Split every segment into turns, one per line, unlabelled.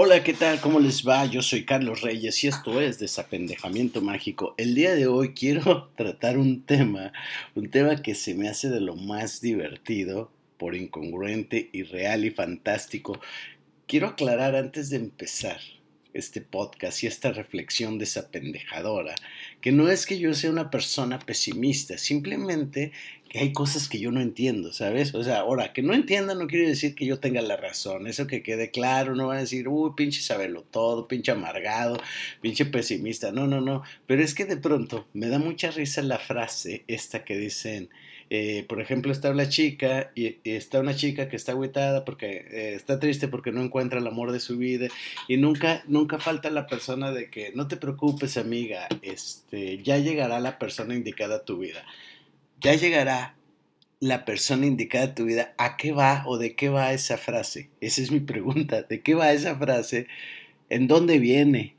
Hola, ¿qué tal? ¿Cómo les va? Yo soy Carlos Reyes y esto es Desapendejamiento Mágico. El día de hoy quiero tratar un tema, un tema que se me hace de lo más divertido, por incongruente, irreal y fantástico. Quiero aclarar antes de empezar este podcast y esta reflexión desapendejadora, que no es que yo sea una persona pesimista, simplemente que hay cosas que yo no entiendo, ¿sabes? O sea, ahora, que no entienda no quiere decir que yo tenga la razón, eso que quede claro, no van a decir, uy, pinche sabelo todo, pinche amargado, pinche pesimista, no, no, no, pero es que de pronto me da mucha risa la frase esta que dicen, eh, por ejemplo, está una chica y, está una chica que está agüitada porque eh, está triste porque no encuentra el amor de su vida y nunca, nunca falta la persona de que no te preocupes, amiga, este, ya llegará la persona indicada a tu vida. Ya llegará la persona indicada a tu vida. ¿A qué va o de qué va esa frase? Esa es mi pregunta. ¿De qué va esa frase? ¿En dónde viene?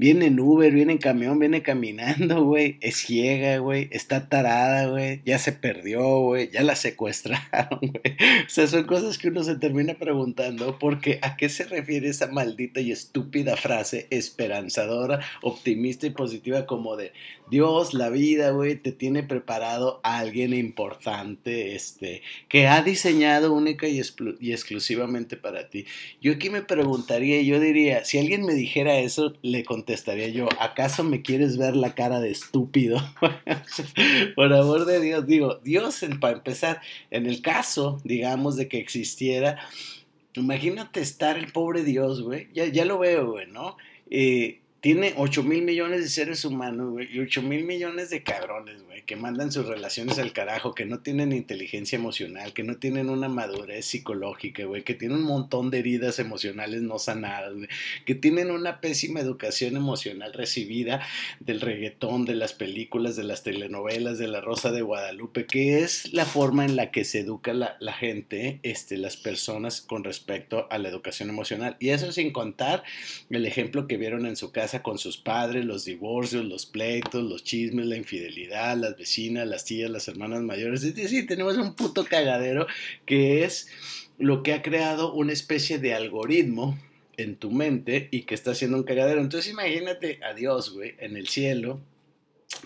Viene en Uber, viene en camión, viene caminando, güey. Es ciega, güey. Está tarada, güey. Ya se perdió, güey. Ya la secuestraron, güey. O sea, son cosas que uno se termina preguntando porque ¿a qué se refiere esa maldita y estúpida frase esperanzadora, optimista y positiva como de Dios, la vida, güey, te tiene preparado a alguien importante, este, que ha diseñado única y, exclusivamente para ti? Yo aquí me preguntaría, yo diría, si alguien me dijera eso, le contaría estaría yo, ¿acaso me quieres ver la cara de estúpido? Por amor de Dios, digo, Dios, para empezar, en el caso, digamos, de que existiera, imagínate estar el pobre Dios, güey, ya, ya lo veo, güey, ¿no? Eh, tiene 8 mil millones de seres humanos, güey, y 8 mil millones de cabrones, güey, que mandan sus relaciones al carajo, que no tienen inteligencia emocional, que no tienen una madurez psicológica, güey, que tienen un montón de heridas emocionales no sanadas, que tienen una pésima educación emocional recibida del reggaetón, de las películas, de las telenovelas, de la Rosa de Guadalupe, que es la forma en la que se educa la, la gente, este, las personas con respecto a la educación emocional. Y eso sin contar el ejemplo que vieron en su casa con sus padres, los divorcios, los pleitos, los chismes, la infidelidad, las vecinas, las tías, las hermanas mayores. Es decir, tenemos un puto cagadero que es lo que ha creado una especie de algoritmo en tu mente y que está haciendo un cagadero. Entonces imagínate a Dios, güey, en el cielo,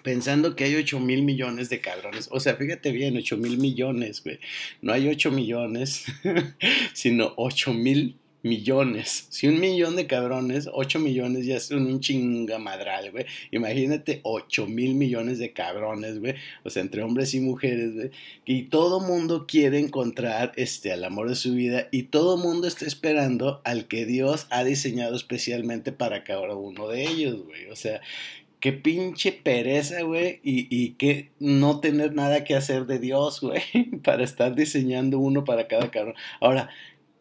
pensando que hay 8 mil millones de cabrones. O sea, fíjate bien, 8 mil millones, güey. No hay 8 millones, sino 8 mil millones. Si un millón de cabrones, 8 millones ya son un chingamadral, güey. Imagínate 8 mil millones de cabrones, güey. O sea, entre hombres y mujeres, güey. Y todo mundo quiere encontrar este, al amor de su vida y todo mundo está esperando al que Dios ha diseñado especialmente para cada uno de ellos, güey. O sea, qué pinche pereza, güey, y, y que no tener nada que hacer de Dios, güey, para estar diseñando uno para cada cabrón. Ahora,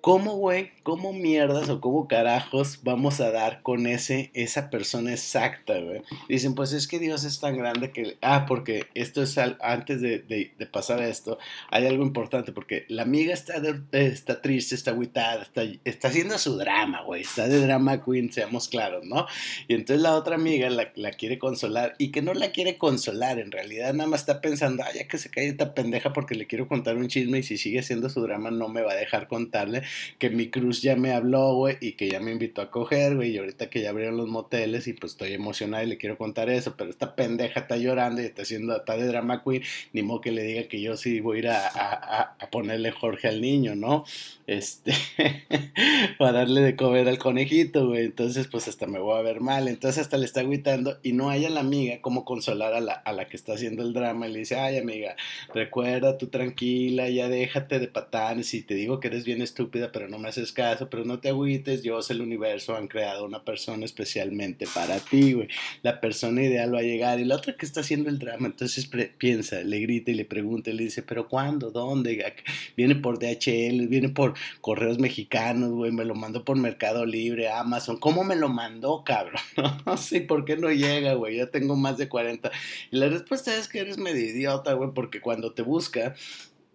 ¿Cómo, güey? ¿Cómo mierdas o cómo carajos vamos a dar con ese, esa persona exacta, güey? Dicen, pues es que Dios es tan grande que... Ah, porque esto es antes de, de, pasar a esto, hay algo importante, porque la amiga está, está triste, está aguitada, está, está haciendo su drama, güey, está de drama queen, seamos claros, ¿no? Y entonces la otra amiga la, quiere consolar y que no la quiere consolar, en realidad nada más está pensando, ah, ya que se cae esta pendeja porque le quiero contar un chisme y si sigue haciendo su drama no me va a dejar contarle que mi cruz ya me habló, güey, y que ya me invitó a coger, güey, y ahorita que ya abrieron los moteles y pues estoy emocionada y le quiero contar eso, pero esta pendeja está llorando y está haciendo, está de drama queen, ni modo que le diga que yo sí voy a ir a, a, ponerle Jorge al niño, ¿no? Este, para darle de comer al conejito, güey, entonces pues hasta me voy a ver mal, entonces hasta le está agüitando y no hay a la amiga como consolar a la, a la que está haciendo el drama y le dice, ay amiga, recuerda, tú tranquila, ya déjate de patanes y te digo que eres bien estúpida pero no me haces caso, pero no te agüites, Dios, el universo han creado una persona especialmente para ti, güey. La persona ideal va a llegar y la otra que está haciendo el drama, entonces piensa, le grita y le pregunta y le dice, pero ¿cuándo? ¿Dónde? Viene por DHL, viene por correos mexicanos, güey, me lo mandó por Mercado Libre, Amazon, ¿cómo me lo mandó, cabrón? No sé por qué no llega, güey, ya tengo más de 40. Y la respuesta es que eres medio idiota, güey, porque cuando te busca,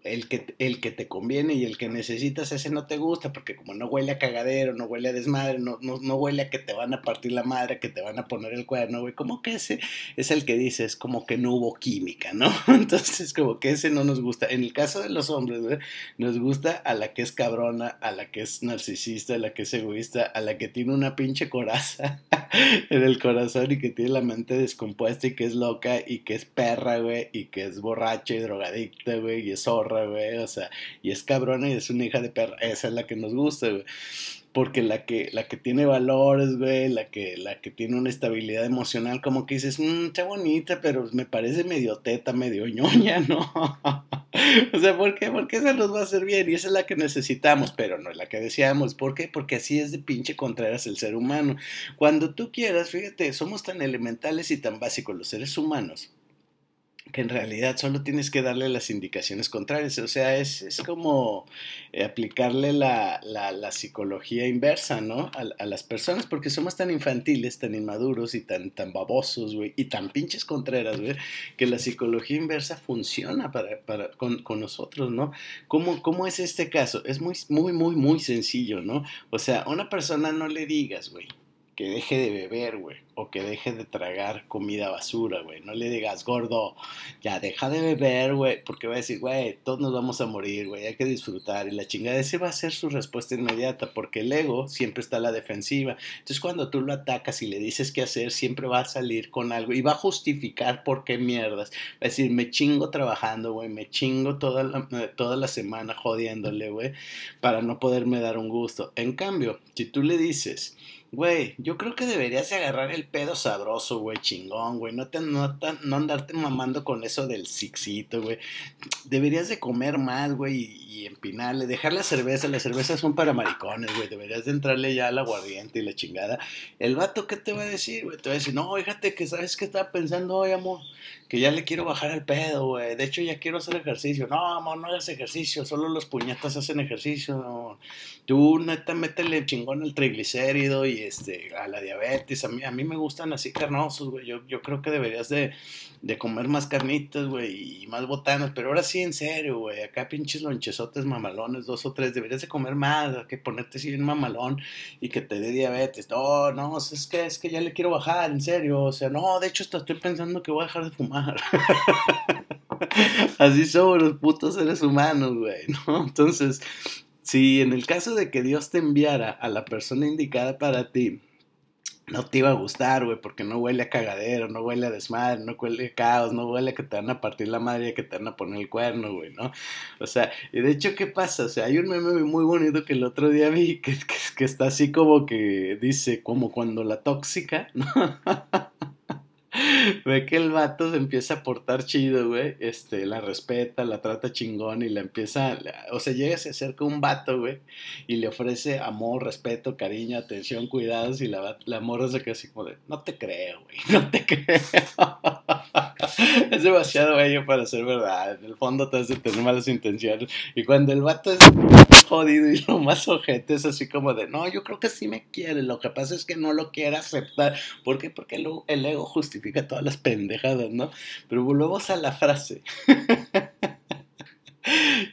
el que, el que te conviene y el que necesitas, ese no te gusta, porque como no huele a cagadero, no huele a desmadre, no, no, no huele a que te van a partir la madre, que te van a poner el cuerno, güey, como que ese es el que dices, como que no hubo química, ¿no? Entonces, como que ese no nos gusta. En el caso de los hombres, güey, nos gusta a la que es cabrona, a la que es narcisista, a la que es egoísta, a la que tiene una pinche coraza en el corazón y que tiene la mente descompuesta y que es loca y que es perra, güey, y que es borracha y drogadicta, güey, y es zorra o sea, y es cabrona y es una hija de perra, esa es la que nos gusta, güey. Porque la que, la que tiene valores, güey, la que, la que tiene una estabilidad emocional, como que dices, mmm, está bonita, pero me parece medio teta, medio ñoña, ¿no? o sea, ¿por qué? Porque esa nos va a hacer bien y esa es la que necesitamos, pero no es la que deseamos. ¿Por qué? Porque así es de pinche Contreras el ser humano. Cuando tú quieras, fíjate, somos tan elementales y tan básicos los seres humanos que en realidad solo tienes que darle las indicaciones contrarias. O sea, es, es como eh, aplicarle la, la, psicología inversa, ¿no? A, a, las personas, porque somos tan infantiles, tan inmaduros y tan, tan babosos, güey, y tan pinches contreras, güey, que la psicología inversa funciona para, para, con, con, nosotros, ¿no? ¿Cómo, ¿Cómo es este caso? Es muy, muy, muy, muy sencillo, ¿no? O sea, a una persona no le digas, güey, que deje de beber, güey, o que deje de tragar comida basura, güey. No le digas, gordo, ya deja de beber, güey, porque va a decir, güey, todos nos vamos a morir, güey, hay que disfrutar. Y la chingada, ese va a ser su respuesta inmediata, porque el ego siempre está a la defensiva. Entonces, cuando tú lo atacas y le dices qué hacer, siempre va a salir con algo y va a justificar por qué mierdas. Va a decir, me chingo trabajando, güey, me chingo toda la, toda la semana jodiéndole, güey, para no poderme dar un gusto. En cambio, si tú le dices, Güey, yo creo que deberías de agarrar el pedo sabroso, güey, chingón, güey. No, te, no, no andarte mamando con eso del sixito, güey. Deberías de comer más, güey, y, y, empinarle. Dejar la cerveza, las cervezas son para maricones, güey. Deberías de entrarle ya al aguardiente y la chingada. El vato, ¿qué te va a decir, güey? Te va a decir, no, fíjate que, ¿sabes qué estaba pensando hoy, amor? Que ya le quiero bajar el pedo, güey. De hecho, ya quiero hacer ejercicio. No, amor, no hagas ejercicio. Solo los puñetas hacen ejercicio. Tú, neta, métele chingón el triglicérido y este, a la diabetes. A mí, a mí me gustan así carnosos, güey. Yo, yo creo que deberías de, de comer más carnitas, güey, y más botanas. Pero ahora sí, en serio, güey. Acá pinches lonchesotes mamalones, dos o tres. Deberías de comer más, que ponerte así bien mamalón y que te dé diabetes. No, no, es que, es que ya le quiero bajar, en serio. O sea, no, de hecho, hasta estoy pensando que voy a dejar de fumar. así somos los putos seres humanos, güey, ¿no? Entonces, si en el caso de que Dios te enviara a la persona indicada para ti, no te iba a gustar, güey, porque no huele a cagadero, no huele a desmadre, no huele a caos, no huele a que te van a partir la madre y que te van a poner el cuerno, güey, ¿no? O sea, y de hecho, ¿qué pasa? O sea, hay un meme muy bonito que el otro día vi que, que, que está así como que dice, como cuando la tóxica, ¿no? Ve que el vato se empieza a portar chido, güey. Este, la respeta, la trata chingón y la empieza. O sea, llega, se acerca un vato, güey, y le ofrece amor, respeto, cariño, atención, cuidados. Y la, la morra se queda así como de: No te creo, güey, no te creo. es demasiado bello para ser verdad. En el fondo te hace tener malas intenciones. Y cuando el vato es jodido y lo más ojete es así como de: No, yo creo que sí me quiere. Lo que pasa es que no lo quiere aceptar. ¿Por qué? Porque el ego justifica todas las pendejadas, ¿no? Pero volvemos a la frase.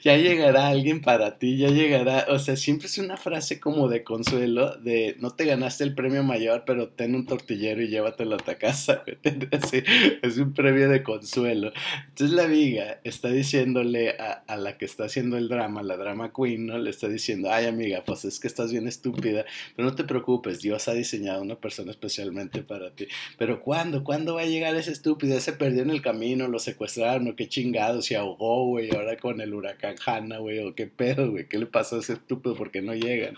ya llegará alguien para ti, ya llegará, o sea, siempre es una frase como de consuelo, de no te ganaste el premio mayor, pero ten un tortillero y llévatelo a tu casa, es un premio de consuelo. Entonces la viga está diciéndole a, a, la que está haciendo el drama, la drama queen, ¿no? Le está diciendo, ay amiga, pues es que estás bien estúpida, pero no te preocupes, Dios ha diseñado una persona especialmente para ti. Pero ¿cuándo? ¿Cuándo va a llegar ese estúpido? Se perdió en el camino, lo secuestraron, o qué chingado, se ahogó, güey, ahora con el huracán Hanna, güey, o qué pedo, güey, qué le pasó a ese estúpido porque no llegan.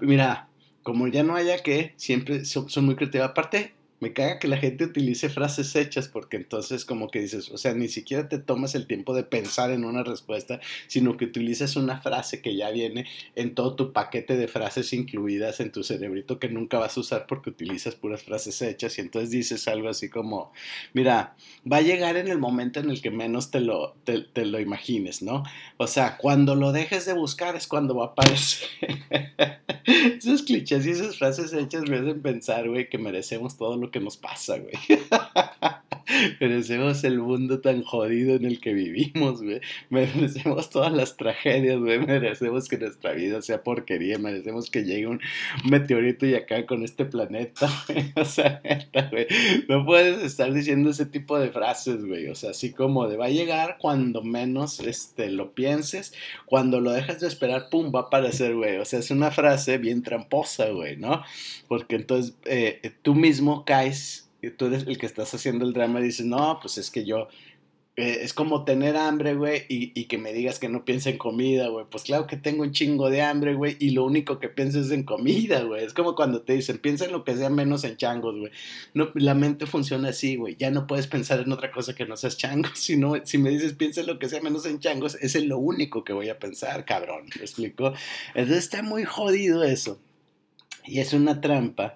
Mira, como ya no haya que, siempre son, son muy creativos. Aparte, me caga que la gente utilice frases hechas porque entonces como que dices, o sea, ni siquiera te tomas el tiempo de pensar en una respuesta, sino que utilizas una frase que ya viene en todo tu paquete de frases incluidas en tu cerebrito que nunca vas a usar porque utilizas puras frases hechas y entonces dices algo así como, mira, va a llegar en el momento en el que menos te lo, te, lo imagines, ¿no? O sea, cuando lo dejes de buscar es cuando va a aparecer. Esos clichés y esas frases hechas me hacen pensar, güey, que merecemos todo lo que nos pasa, güey. merecemos el mundo tan jodido en el que vivimos, güey. Merecemos todas las tragedias, güey. Merecemos que nuestra vida sea porquería. Merecemos que llegue un meteorito y acá con este planeta. O sea, neta, güey. No puedes estar diciendo ese tipo de frases, güey. O sea, así como de va a llegar cuando menos este, lo pienses. Cuando lo dejas de esperar, pum, va a aparecer, güey. O sea, es una frase bien tramposa, güey, ¿no? Porque entonces eh, tú mismo caes tú eres el que estás haciendo el drama y dices, no, pues es que yo, eh, es como tener hambre, güey, y, que me digas que no piensa en comida, güey. Pues claro que tengo un chingo de hambre, güey, y lo único que pienso es en comida, güey. Es como cuando te dicen, piensa en lo que sea menos en changos, güey. No, la mente funciona así, güey. Ya no puedes pensar en otra cosa que no seas changos. Si, no, si me dices, piensa en lo que sea menos en changos, es en lo único que voy a pensar, cabrón. ¿Me explico? Entonces está muy jodido eso. Y es una trampa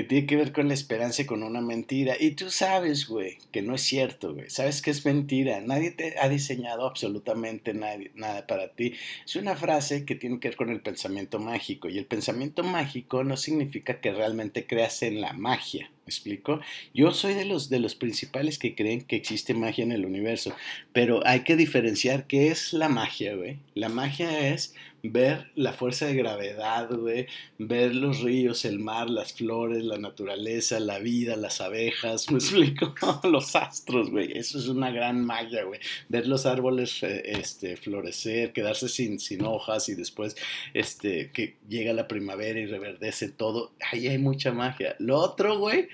que tiene que ver con la esperanza y con una mentira. Y tú sabes, güey, que no es cierto, güey. Sabes que es mentira. Nadie te ha diseñado absolutamente nadie, nada para ti. Es una frase que tiene que ver con el pensamiento mágico. Y el pensamiento mágico no significa que realmente creas en la magia. ¿Me explico? Yo soy de los, de los principales que creen que existe magia en el universo. Pero hay que diferenciar qué es la magia, güey. La magia es ver la fuerza de gravedad, güey. Ver los ríos, el mar, las flores la naturaleza, la vida, las abejas, me explico, los astros, güey, eso es una gran magia, güey, ver los árboles eh, este, florecer, quedarse sin, sin hojas y después este, que llega la primavera y reverdece todo, ahí hay mucha magia. Lo otro, güey,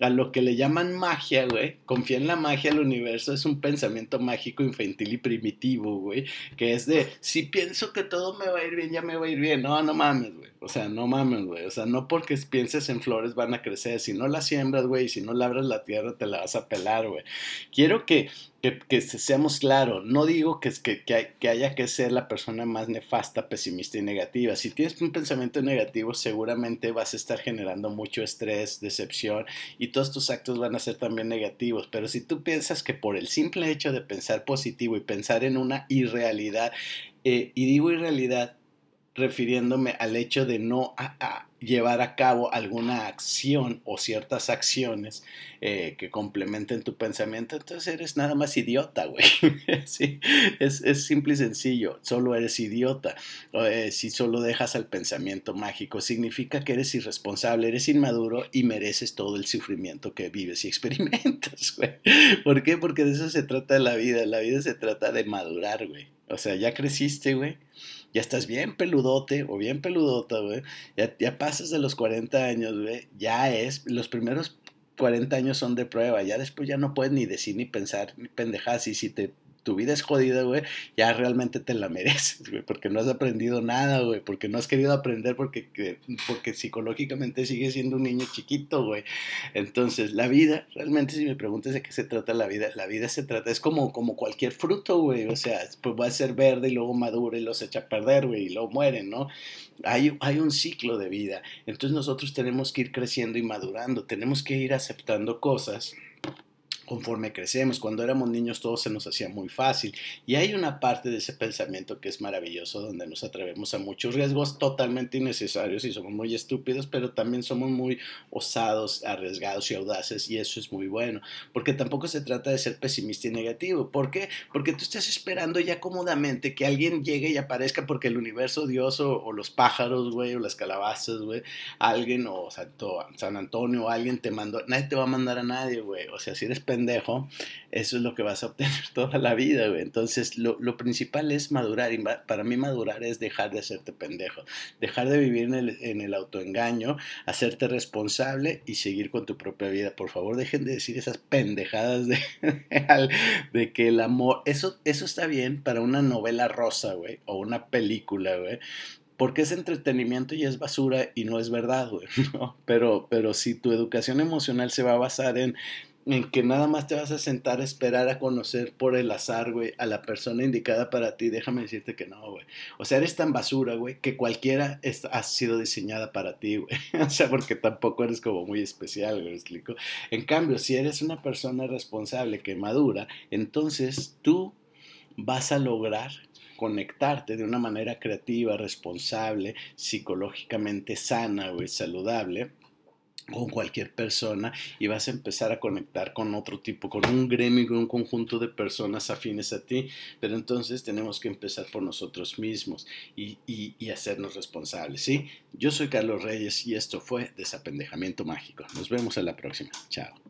a lo que le llaman magia, güey. Confía en la magia del universo. Es un pensamiento mágico, infantil y primitivo, güey. Que es de, si pienso que todo me va a ir bien, ya me va a ir bien. No, no mames, güey. O sea, no mames, güey. O sea, no porque pienses en flores van a crecer. Si no las siembras, güey, si no labras la tierra, te la vas a pelar, güey. Quiero que que, seamos claros, no digo que, que, que, haya que ser la persona más nefasta, pesimista y negativa. Si tienes un pensamiento negativo, seguramente vas a estar generando mucho estrés, decepción y todos tus actos van a ser también negativos. Pero si tú piensas que por el simple hecho de pensar positivo y pensar en una irrealidad, eh, y digo irrealidad refiriéndome al hecho de no llevar a cabo alguna acción o ciertas acciones eh, que complementen tu pensamiento, entonces eres nada más idiota, güey. sí, es, es, simple y sencillo, solo eres idiota. Eh, si solo dejas al pensamiento mágico, significa que eres irresponsable, eres inmaduro y mereces todo el sufrimiento que vives y experimentas, güey. ¿Por qué? Porque de eso se trata la vida, la vida se trata de madurar, güey. O sea, ya creciste, güey ya estás bien peludote o bien peludota, güey, ya, pasas de los 40 años, güey, ya es, los primeros 40 años son de prueba, ya después ya no puedes ni decir ni pensar ni pendejas y si te tu vida es jodida, güey, ya realmente te la mereces, güey, porque no has aprendido nada, güey, porque no has querido aprender porque, porque psicológicamente sigues siendo un niño chiquito, güey. Entonces, la vida, realmente si me preguntas de qué se trata la vida, la vida se trata, es como, como cualquier fruto, güey, o sea, pues va a ser verde y luego madura y los echa a perder, güey, y luego mueren, ¿no? Hay, hay un ciclo de vida, entonces nosotros tenemos que ir creciendo y madurando, tenemos que ir aceptando cosas conforme crecemos. Cuando éramos niños todo se nos hacía muy fácil. Y hay una parte de ese pensamiento que es maravilloso, donde nos atrevemos a muchos riesgos totalmente innecesarios y somos muy estúpidos, pero también somos muy osados, arriesgados y audaces. Y eso es muy bueno, porque tampoco se trata de ser pesimista y negativo. ¿Por qué? Porque tú estás esperando ya cómodamente que alguien llegue y aparezca porque el universo, Dios o, los pájaros, güey, o las calabazas, güey, alguien o San Antonio, alguien te mandó. Nadie te va a mandar a nadie, güey. O sea, si eres pendejo, eso es lo que vas a obtener toda la vida, güey. Entonces, lo, lo, principal es madurar. Y para mí madurar es dejar de hacerte pendejo. Dejar de vivir en el, en el autoengaño, hacerte responsable y seguir con tu propia vida. Por favor, dejen de decir esas pendejadas de, de que el amor... Eso, eso está bien para una novela rosa, güey, o una película, güey porque es entretenimiento y es basura y no es verdad, güey. Pero, pero si tu educación emocional se va a basar en en que nada más te vas a sentar a esperar a conocer por el azar, güey, a la persona indicada para ti, déjame decirte que no, güey. O sea, eres tan basura, güey, que cualquiera ha sido diseñada para ti, güey. o sea, porque tampoco eres como muy especial, güey, explico? En cambio, si eres una persona responsable que madura, entonces tú vas a lograr conectarte de una manera creativa, responsable, psicológicamente sana, güey, saludable con cualquier persona y vas a empezar a conectar con otro tipo, con un gremio, con un conjunto de personas afines a ti. Pero entonces tenemos que empezar por nosotros mismos y, y hacernos responsables. ¿sí? Yo soy Carlos Reyes y esto fue Desapendejamiento Mágico. Nos vemos en la próxima. Chao.